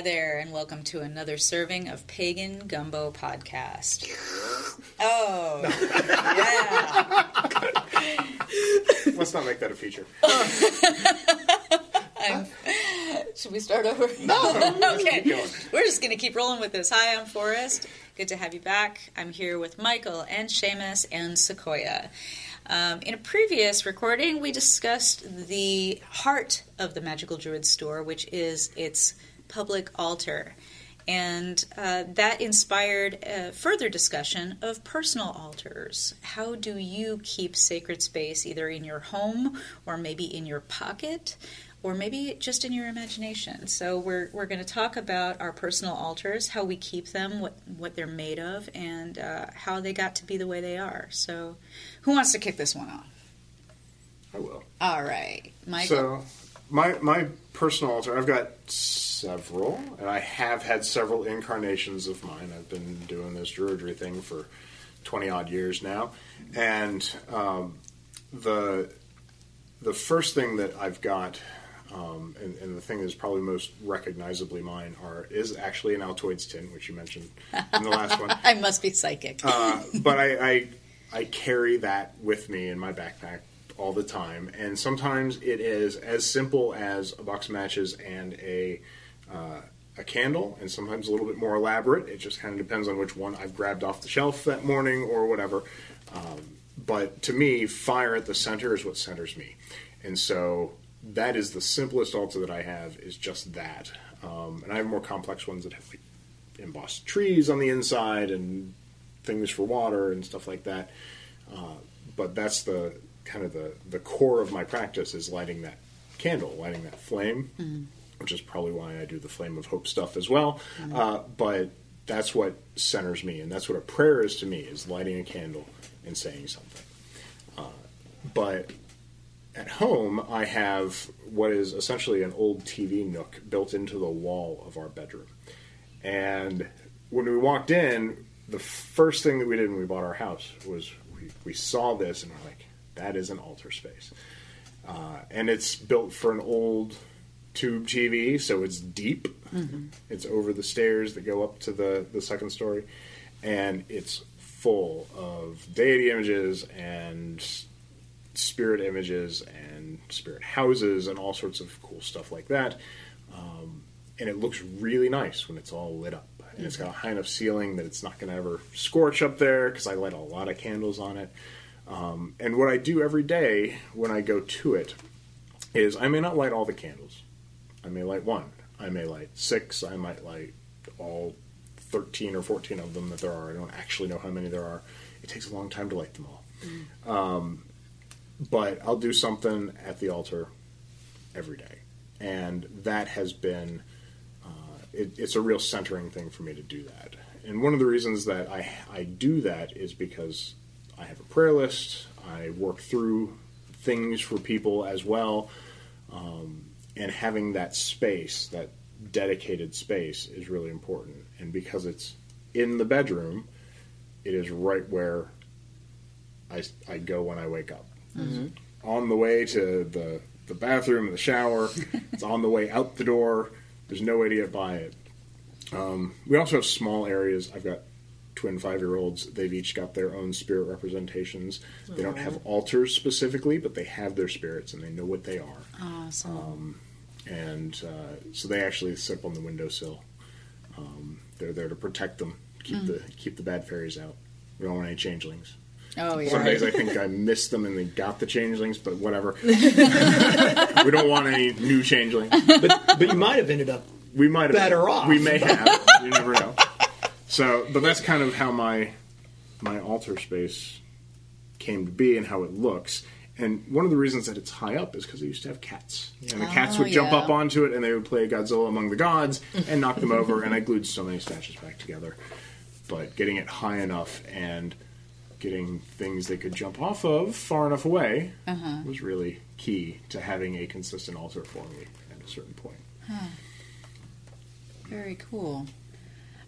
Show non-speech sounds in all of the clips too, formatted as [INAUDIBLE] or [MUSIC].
Hi there, and welcome to another serving of Pagan Gumbo Podcast. Oh, yeah. Let's not make that a feature. [LAUGHS] I'm, should we start over? No. [LAUGHS] okay. We're just going to keep rolling with this. Hi, I'm Forrest. Good to have you back. I'm here with Michael and Seamus and Sequoia. Um, in a previous recording, we discussed the heart of the Magical Druid store, which is its public altar. And uh, that inspired a further discussion of personal altars. How do you keep sacred space either in your home or maybe in your pocket? or maybe just in your imagination. So we're we're going to talk about our personal altars, how we keep them, what what they're made of, and uh, how they got to be the way they are. So, who wants to kick this one off? I will. All right, Michael. So, my my personal altar, I've got several, and I have had several incarnations of mine. I've been doing this druidry thing for twenty odd years now, and um, the the first thing that I've got. Um, and, and the thing that's probably most recognizably mine are is actually an Altoids tin, which you mentioned in the last one. [LAUGHS] I must be psychic. Uh, but I, I I carry that with me in my backpack all the time, and sometimes it is as simple as a box of matches and a uh, a candle, and sometimes a little bit more elaborate. It just kind of depends on which one I've grabbed off the shelf that morning or whatever. Um, but to me, fire at the center is what centers me, and so that is the simplest altar that I have is just that. Um, and I have more complex ones that have like embossed trees on the inside and things for water and stuff like that. Uh, but that's the kind of the, the core of my practice is lighting that candle, lighting that flame, which is probably why I do the flame of hope stuff as well. Uh, but that's what centers me, and that's what a prayer is to me: is lighting a candle and saying something. Uh, but at home, I have what is essentially an old TV nook built into the wall of our bedroom. And when we walked in, the first thing that we did when we bought our house was we, we saw this and we're like, that is an altar space. Uh, and it's built for an old tube TV, so it's deep. It's over the stairs that go up to the, the second story. And it's full of deity images and spirit images and spirit houses and all sorts of cool stuff like that. Um, and it looks really nice when it's all lit up. And it's got a high enough ceiling that it's not going to ever scorch up there because I light a lot of candles on it. Um, and what I do every day when I go to it is I may not light all the candles. I may light one. I may light six. I might light all 13 or 14 of them that there are. I don't actually know how many there are. It takes a long time to light them all. Um, but I'll do something at the altar every day. And that has been, uh, it, it's a real centering thing for me to do that. And one of the reasons that I, I do that is because I have a prayer list, I work through things for people as well. Um, and having that space, that dedicated space, is really important. And because it's in the bedroom, it is right where I, I go when I wake up. On the way to the, the bathroom and the shower, [LAUGHS] it's on the way out the door. There's no way to get by it. Um, we also have small areas. I've got twin five year olds. They've each got their own spirit representations. They don't have altars specifically, but they have their spirits and they know what they are awesome. and uh, so they actually sit up on the windowsill. Um, they're there to protect them, keep the keep the bad fairies out. We don't want any changelings. oh yeah. Some days I think I [LAUGHS] missed them and they got the changelings, but whatever. [LAUGHS] we don't want any new changelings. but but you might have ended up We might have Better off. We may have. you never know. So, but that's kind of how my my altar space came to be and how it looks. And one of the reasons that it's high up is because I used to have cats, and the cats Oh, would jump yeah. up onto it and they would play Godzilla Among the Gods [LAUGHS] and knock them over. And I glued so many statues back together. But getting it high enough and getting things they could jump off of far enough away Uh-huh. was really key to having a consistent altar for me at a certain point. Very cool.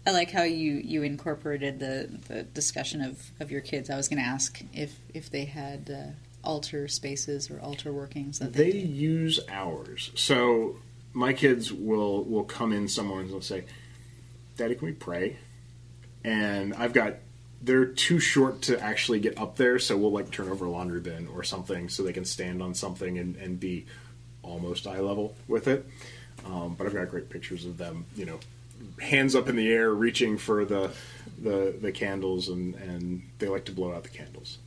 I like how you, you incorporated the, the discussion of, of your kids. I was going to ask if if they had uh, altar spaces or altar workings. That they, They use ours. So my kids will will come in somewhere and they'll say, "Daddy, can we pray?" And I've got they're too short to actually get up there, so we'll like turn over a laundry bin or something so they can stand on something and, and be almost eye level with it. Um, but I've got great pictures of them, you know, hands up in the air, reaching for the the, the candles, and, and they like to blow out the candles.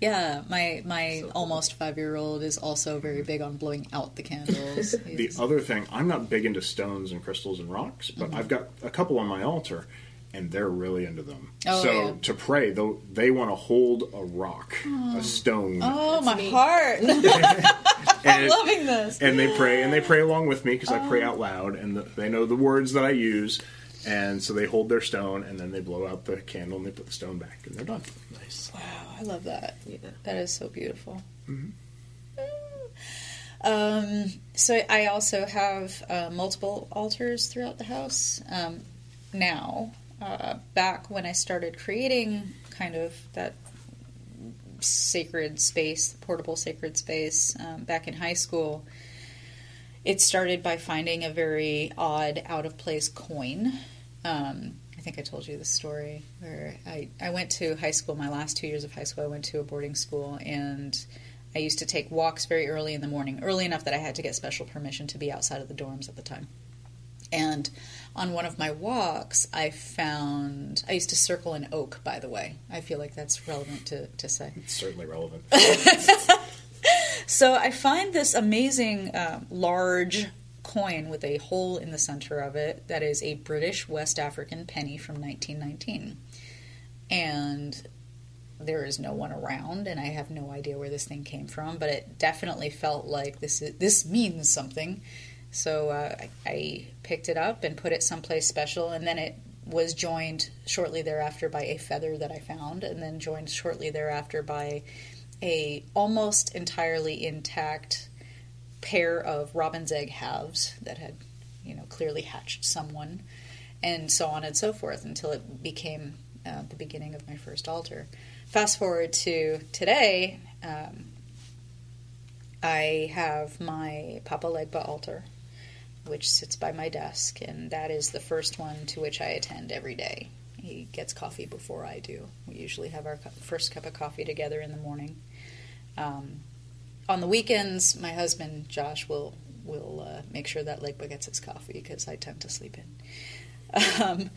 Yeah, my my almost five year old is also very big on blowing out the candles. [LAUGHS] The other thing, I'm not big into stones and crystals and rocks, but Mm-hmm. I've got a couple on my altar, and they're really into them. Oh, so yeah. to pray, though, they want to hold a rock, a stone, oh my me. heart! [LAUGHS] [LAUGHS] I'm and, loving this. and they pray, and they pray along with me because I Oh. pray out loud, and the, they know the words that I use, and so they hold their stone, and then they blow out the candle, and they put the stone back, and they're done. Nice. Wow, I love that. Yeah. That is so beautiful. Um, so I also have uh, multiple altars throughout the house um, now. Uh, back when I started creating kind of that sacred space, portable sacred space, um, back in high school, it started by finding a very odd, out of place coin. Um, I think I told you the story where I, I went to high school, my last two years of high school, I went to a boarding school and I used to take walks very early in the morning, early enough that I had to get special permission to be outside of the dorms at the time. And on one of my walks, I found, I used to circle an oak, by the way. I feel like that's relevant to, to say. It's certainly relevant. [LAUGHS] So I find this amazing um, large coin with a hole in the center of it that is a British West African penny from 1919. And there is no one around, and I have no idea where this thing came from, but it definitely felt like this is, this means something. So uh, I, picked it up and put it someplace special, and then it was joined shortly thereafter by a feather that I found, and then joined shortly thereafter by a almost entirely intact pair of robin's egg halves that had, you know, clearly hatched someone, and so on and so forth until it became uh, the beginning of my first altar. Fast forward to today, um, I have my Papa Legba altar, which sits by my desk, and that is the first one to which I attend every day. He gets coffee before I do. We usually have our first cup of coffee together in the morning. Um, on the weekends, my husband Josh will will uh, make sure that Legba gets his coffee because I tend to sleep in. Um,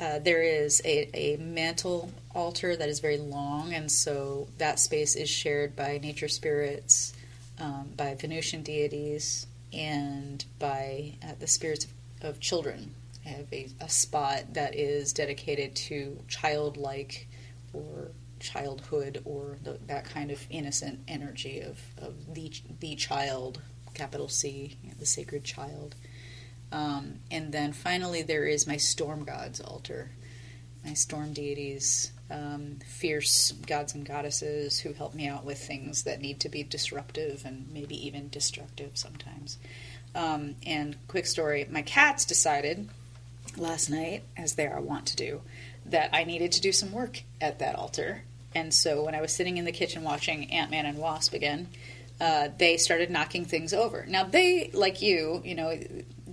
uh, there is a, a mantle altar that is very long, and so that space is shared by nature spirits, um, by Venusian deities, and by uh, the spirits of, of children. I have a, a spot that is dedicated to childlike or childhood or the, that kind of innocent energy of, of the, the child, capital C, you know, the sacred child. Um, and then finally, there is my storm gods altar, my storm deities, um, fierce gods and goddesses who help me out with things that need to be disruptive and maybe even destructive sometimes. Um, and quick story my cats decided last night, as they are wont to do, that I needed to do some work at that altar. And so when I was sitting in the kitchen watching Ant Man and Wasp again, uh, they started knocking things over. Now they, like you, you know,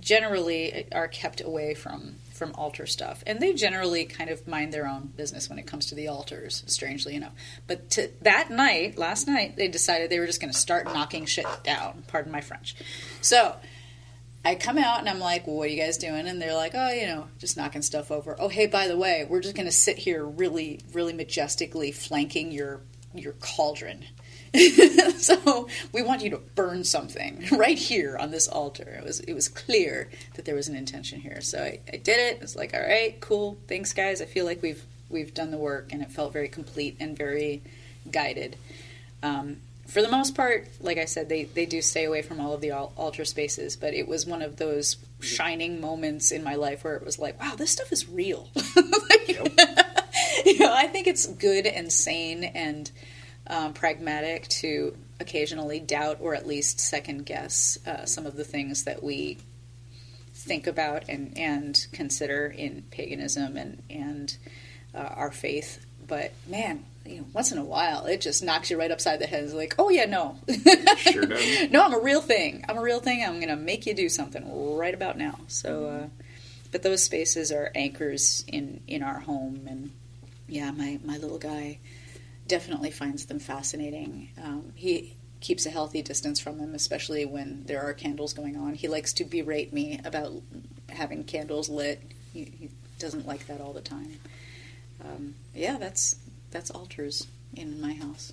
generally are kept away from from altar stuff, and they generally kind of mind their own business when it comes to the altars. Strangely enough, but to, that night, last night, they decided they were just going to start knocking shit down. Pardon my French. So I come out and I'm like, well, what are you guys doing? And they're like, oh, you know, just knocking stuff over. Oh, hey, by the way, we're just going to sit here really, really majestically flanking your your cauldron. [LAUGHS] so we want you to burn something [LAUGHS] right here on this altar. It was it was clear that there was an intention here. So I, I did it. It's like, all right, cool, thanks, guys. I feel like we've we've done the work, and it felt very complete and very guided. Um, for the most part, like I said, they, they do stay away from all of the altar spaces, but it was one of those shining moments in my life where it was like, wow, this stuff is real. [LAUGHS] Like, you know, I think it's good and sane and um, pragmatic to occasionally doubt or at least second guess uh, some of the things that we think about and, and consider in paganism and, and uh, our faith. But man, you know, once in a while, it just knocks you right upside the head. It's like, oh yeah, no, Sure [LAUGHS] no, I'm a real thing. I'm a real thing. I'm gonna make you do something right about now. So, uh, but those spaces are anchors in in our home, and yeah, my my little guy definitely finds them fascinating. Um, he keeps a healthy distance from them, especially when there are candles going on. He likes to berate me about having candles lit. He, he doesn't like that all the time. Um, yeah, that's that's altars in my house.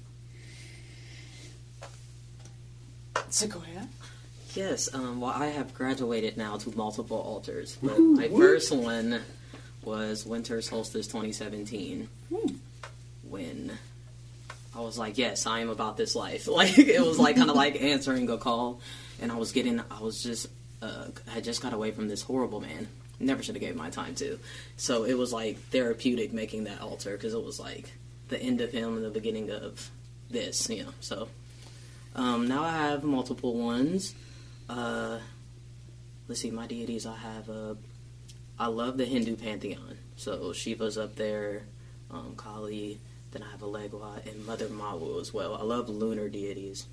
Sequoia. Yes, um, well, I have graduated now to multiple altars, but my first one was Winter Solstice 2017 when I was like, yes, I am about this life. [LAUGHS] Like, it was like kind of like answering a call, and I was getting, I was just, uh, I just got away from this horrible man. Never should have gave my time to. So it was like therapeutic making that altar because it was like the end of him and the beginning of this, you know. So um, now I have multiple ones. Uh, let's see, my deities. I have. Uh, I love the Hindu pantheon. So Shiva's up there, um, Kali. Then I have Elegua and Mother Mawu as well. I love lunar deities.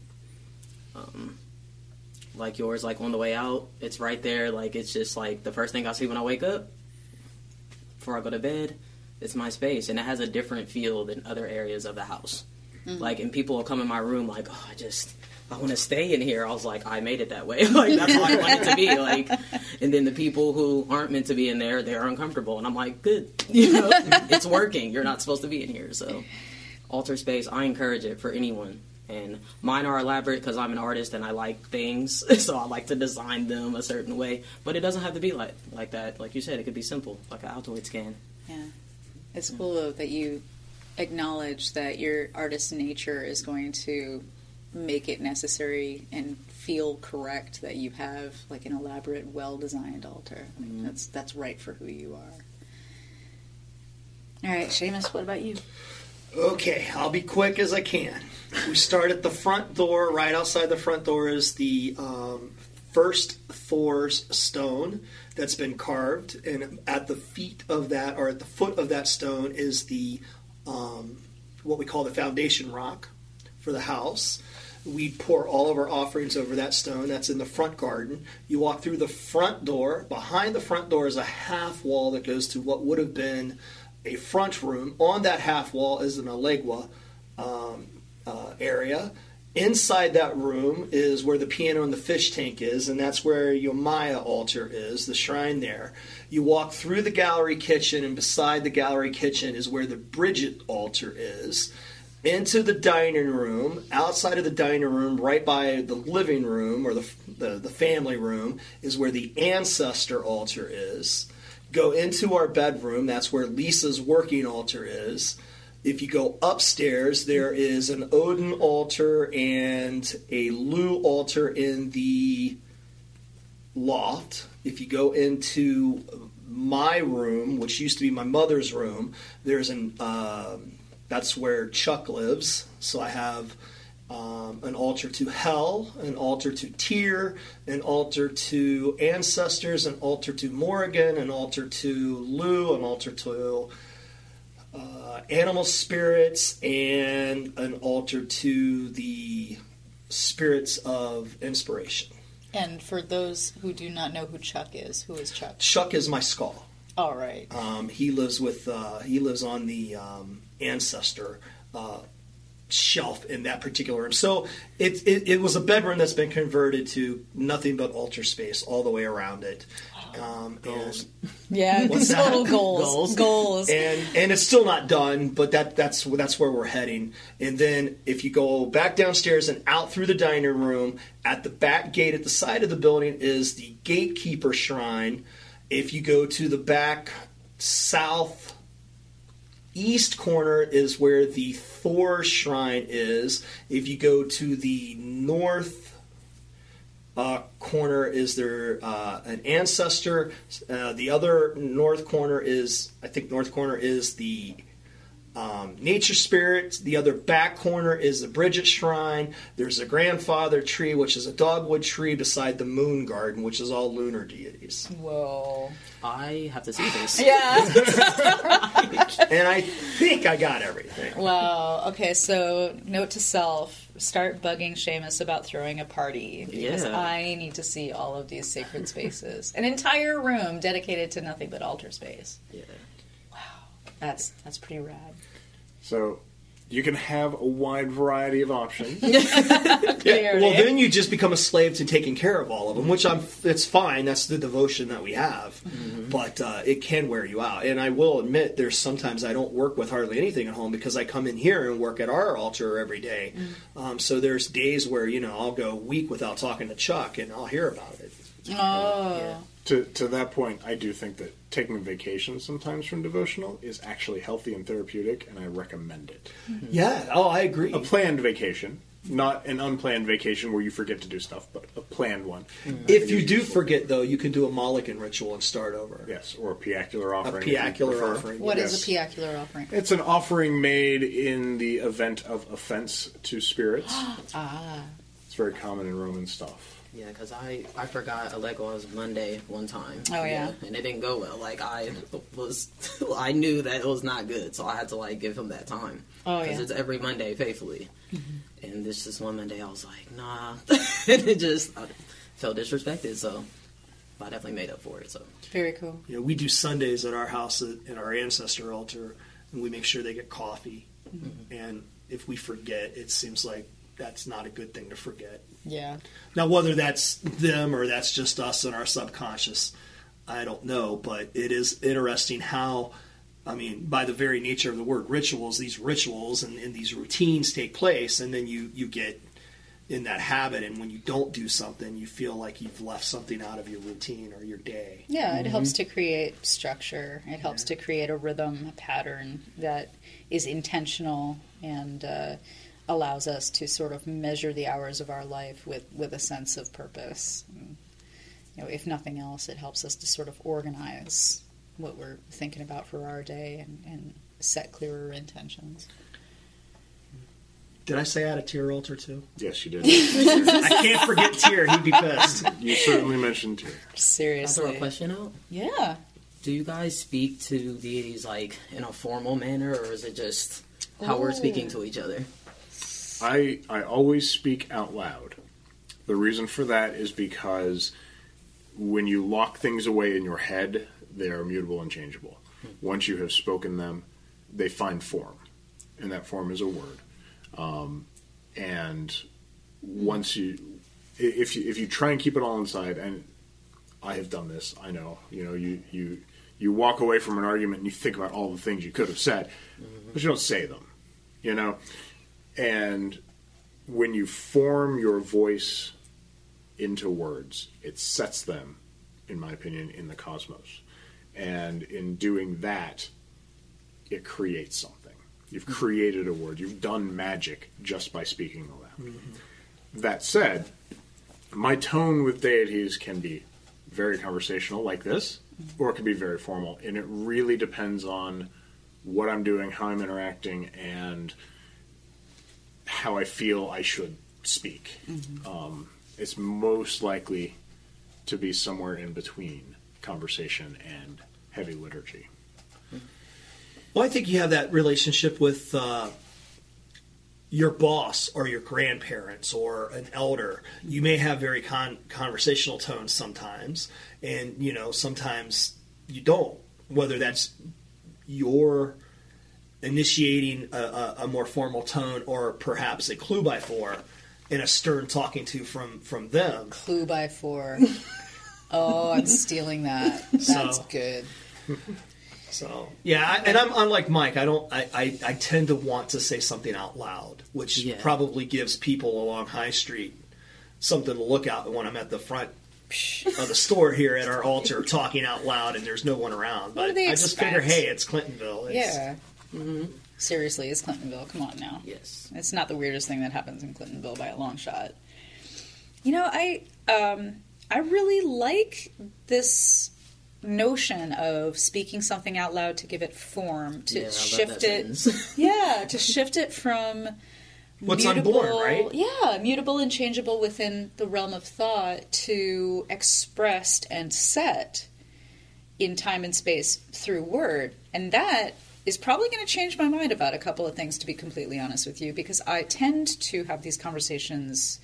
Um, like yours, like on the way out, it's right there. Like it's just like the first thing I see when I wake up, before I go to bed, it's my space, and it has a different feel than other areas of the house. Like, and people will come in my room like, oh, I just, I want to stay in here. I was like, I made it that way. [LAUGHS] like that's how I want it to be. Like, and then the people who aren't meant to be in there, they're uncomfortable, and I'm like, good, [LAUGHS] you know, it's working. You're not supposed to be in here. So, altar space, I encourage it for anyone. And mine are elaborate because I'm an artist and I like things, [LAUGHS] so I like to design them a certain way. But it doesn't have to be like like that. Like you said, it could be simple, like an Altoids can. Yeah, it's cool though that you acknowledge that your artist nature is going to make it necessary and feel correct that you have like an elaborate, well-designed altar. I mean, that's that's right for who you are. All right, Seamus, what about you? Okay, I'll be quick as I can. We start at the front door. Right outside the front door is the um, first Thor's stone that's been carved, and at the feet of that, or at the foot of that stone, is the um, what we call the foundation rock for the house. We pour all of our offerings over that stone. That's in the front garden. You walk through the front door. Behind the front door is a half wall that goes to what would have been a front room. On that half wall is an Elegua um, uh, area. Inside that room is where the piano and the fish tank is, and that's where your Maya altar is, the shrine there. You walk through the gallery kitchen, and beside the gallery kitchen is where the Bridget altar is. Into the dining room, outside of the dining room, right by the living room or the, the, the family room, is where the ancestor altar is go into our bedroom. That's where Lisa's working altar is. If you go upstairs, there is an Odin altar and a Lugh altar in the loft. If you go into my room, which used to be my mother's room, there's an um, that's where Chuck lives. So I have um, an altar to Hel, an altar to Tyr, an altar to ancestors, an altar to Morrigan, an altar to Lugh, an altar to uh, animal spirits, and an altar to the spirits of inspiration. And for those who do not know who Chuck is, who is Chuck? Chuck is my skull. All right. Um, he lives with uh, he lives on the um, ancestor uh, shelf in that particular room. So it, it it was a bedroom that's been converted to nothing but altar space all the way around it. Um, Goals. and Yeah, [LAUGHS] What's that? total goals. Goals. Goals. and and it's still not done, but that that's that's where we're heading. And then if you go back downstairs and out through the dining room, at the back gate at the side of the building is the gatekeeper shrine. If you go to the back south east corner is where the Thor shrine is. If you go to the north uh, corner is there uh, an ancestor. Uh, the other north corner is, I think, north corner is the um, nature spirits. The other back corner is the Bridget Shrine. There's a grandfather tree, which is a dogwood tree beside the moon garden, which is all lunar deities. Whoa. I have to see this. [LAUGHS] Yeah. [LAUGHS] And I think I got everything. wow. Okay, so note to self start bugging Seamus about throwing a party because Yeah. I need to see all of these sacred spaces. An entire room dedicated to nothing but altar space. Yeah. Wow. That's that's pretty rad. So you can have a wide variety of options. [LAUGHS] Clearly. Well, then you just become a slave to taking care of all of them, which I'm. It's fine. That's the devotion that we have, but uh, it can wear you out. And I will admit, there's sometimes I don't work with hardly anything at home because I come in here and work at our altar every day. Um, so there's days where you know I'll go a week without talking to Chuck, and I'll hear about it. oh. Yeah. To to that point, I do think that taking a vacation sometimes from devotional is actually healthy and therapeutic, and I recommend it. Yeah. Oh, I agree. A planned vacation, not an unplanned vacation where you forget to do stuff, but a planned one. If you do forget, though, you can do a Mulligan ritual and start over. Yes, or a piacular offering. if you piacular offering. What is Yes. a piacular offering? It's an offering made in the event of offense to spirits. [GASPS] Ah. It's very common in Roman stuff. Yeah, because I, I forgot Elegua's Monday one time. Oh, yeah. And it didn't go well. Like, I was, [LAUGHS] I knew that it was not good, so I had to, like, give him that time. Oh, yeah. Because it's every Monday, faithfully. Mm-hmm. And this just one Monday, I was like, nah. [LAUGHS] and it just I felt disrespected, so I definitely made up for it, so. Very cool. You know, we do Sundays at our house at, at our ancestor altar, and we make sure they get coffee. Mm-hmm. And if we forget, it seems like that's not a good thing to forget. Yeah. Now, whether that's them or that's just us and our subconscious, I don't know. But it is interesting how, I mean, by the very nature of the word rituals, these rituals and, and these routines take place, and then you you get in that habit, and when you don't do something, you feel like you've left something out of your routine or your day. Yeah, it helps to create structure. It helps to create a rhythm, a pattern that is intentional and uh, allows us to sort of measure the hours of our life with, with a sense of purpose. And, you know, if nothing else, it helps us to sort of organize what we're thinking about for our day and, and set clearer intentions. Did I say add a Tyr altar too? Yes, you did. [LAUGHS] I can't forget Tyr. He'd be pissed. you certainly mentioned too. Can I throw a question out? Yeah. Do you guys speak to deities, like, in a formal manner, or is it just how we're oh. speaking to each other? I I always speak out loud. The reason for that is because when you lock things away in your head, they are mutable and changeable. Once you have spoken them, they find form, and that form is a word. Um, and once you, if you if you try and keep it all inside, and I have done this, I know. You know, you you you walk away from an argument and you think about all the things you could have said, but you don't say them. You know, and when you form your voice into words, it sets them, in my opinion, in the cosmos. And in doing that, it creates something. You've mm-hmm. created a word. You've done magic just by speaking aloud. Mm-hmm. That said, my tone with deities can be very conversational, like this, mm-hmm. or it can be very formal. And it really depends on what I'm doing, how I'm interacting, and how I feel I should speak. Um, it's most likely to be somewhere in between conversation and heavy liturgy. Well, I think you have that relationship with uh, your boss or your grandparents or an elder. You may have very con- conversational tones sometimes, and you know sometimes you don't. Whether that's your initiating a, a, a more formal tone or perhaps a clue by four and a stern talking to from from them. Clue by four. [LAUGHS] Oh, I'm stealing that. That's So- good. So yeah, I, and I'm unlike Mike. I don't. I, I, I tend to want to say something out loud, which Yeah. probably gives people along High Street something to look out when I'm at the front of the store here at our altar talking out loud and there's no one around. What But do they I just figure, hey, it's Clintonville. It's, Yeah. Seriously, it's Clintonville. Come on now. Yes. It's not the weirdest thing that happens in Clintonville by a long shot. You know, I um, I really like this notion of speaking something out loud to give it form, to Yeah, shift it. [LAUGHS] [LAUGHS] yeah, to shift it from What's mutable, unborn, right? Yeah, mutable and changeable within the realm of thought to expressed and set in time and space through word. And that is probably going to change my mind about a couple of things, to be completely honest with you, because I tend to have these conversations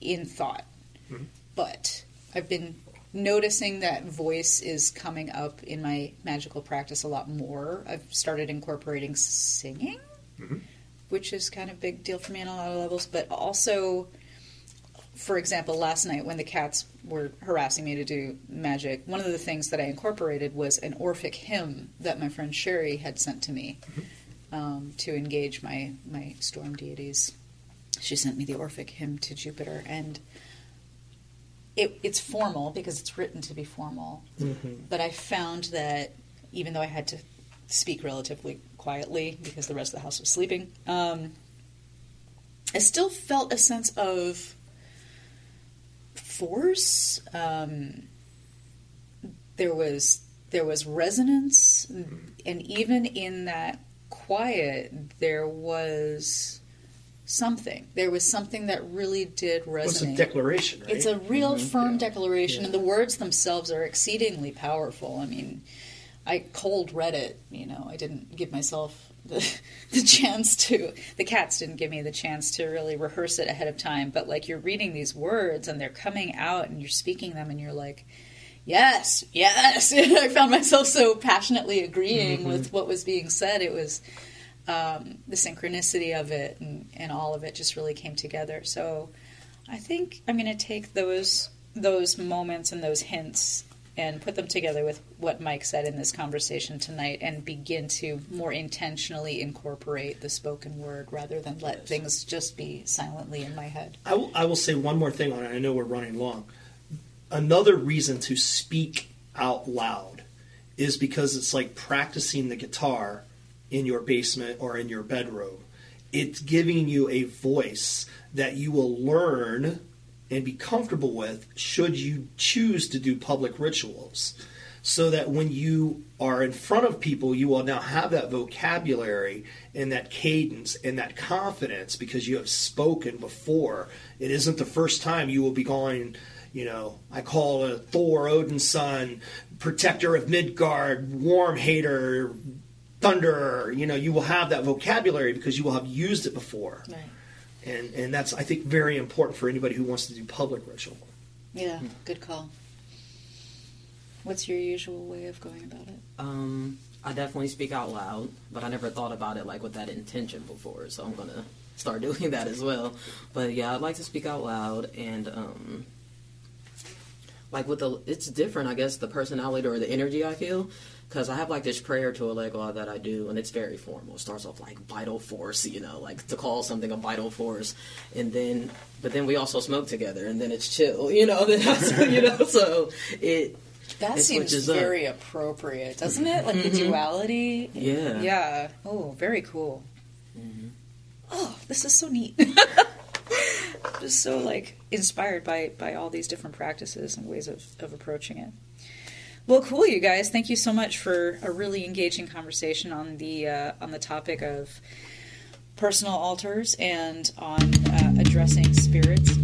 in thought. Mm-hmm. But I've been noticing that voice is coming up in my magical practice a lot more. I've started incorporating singing mm-hmm. which is kind of a big deal for me on a lot of levels. But also, for example, last night when the cats were harassing me to do magic, one of the things that I incorporated was an Orphic hymn that my friend Sherry had sent to me um, to engage my my storm deities. She sent me the Orphic hymn to Jupiter, and it, it's formal because it's written to be formal. But I found that even though I had to speak relatively quietly because the rest of the house was sleeping, um, I still felt a sense of force. Um, there was there was resonance, and even in that quiet, there was something. There was something that really did resonate. What's a declaration, right? It's a real firm Yeah. declaration, Yeah. and the words themselves are exceedingly powerful. I mean, I cold read it. You know, I didn't give myself the, [LAUGHS] the chance to. The cats didn't give me the chance to really rehearse it ahead of time. But like you're reading these words, and they're coming out, and you're speaking them, and you're like. Yes, yes. [LAUGHS] I found myself so passionately agreeing with what was being said. It was um, the synchronicity of it and, and all of it just really came together. So I think I'm going to take those those moments and those hints and put them together with what Mike said in this conversation tonight and begin to more intentionally incorporate the spoken word rather than let things just be silently in my head. I will, I will say one more thing on it. I know we're running long. Another reason to speak out loud is because it's like practicing the guitar in your basement or in your bedroom. It's giving you a voice that you will learn and be comfortable with should you choose to do public rituals. So that when you are in front of people, you will now have that vocabulary and that cadence and that confidence because you have spoken before. It isn't the first time you will be going, you know, I call a Thor, Odin's son, protector of Midgard, warm hater, thunderer. You know, you will have that vocabulary because you will have used it before. Right. And, and that's, I think, very important for anybody who wants to do public ritual. Yeah, good call. What's your usual way of going about it? Um, I definitely speak out loud, but I never thought about it like with that intention before, so I'm gonna start [LAUGHS] doing that as well. But yeah, I'd like to speak out loud and um, like with the it's different, I guess, the personality or the energy I feel. Because I have like this prayer to Elegua that I do, and it's very formal. It starts off like vital force, you know, like to call something a vital force, and then, but then we also smoke together, and then it's chill, [LAUGHS] you know. Then that's, you know, so it That It seems switches up. very appropriate, doesn't it? Like the mm-hmm. duality. Yeah. Yeah. Oh, very cool. Mm-hmm. Oh, this is so neat. [LAUGHS] Just so like inspired by by all these different practices and ways of, of approaching it. Well, cool, you guys. Thank you so much for a really engaging conversation on the uh, on the topic of personal altars and on uh, addressing spirits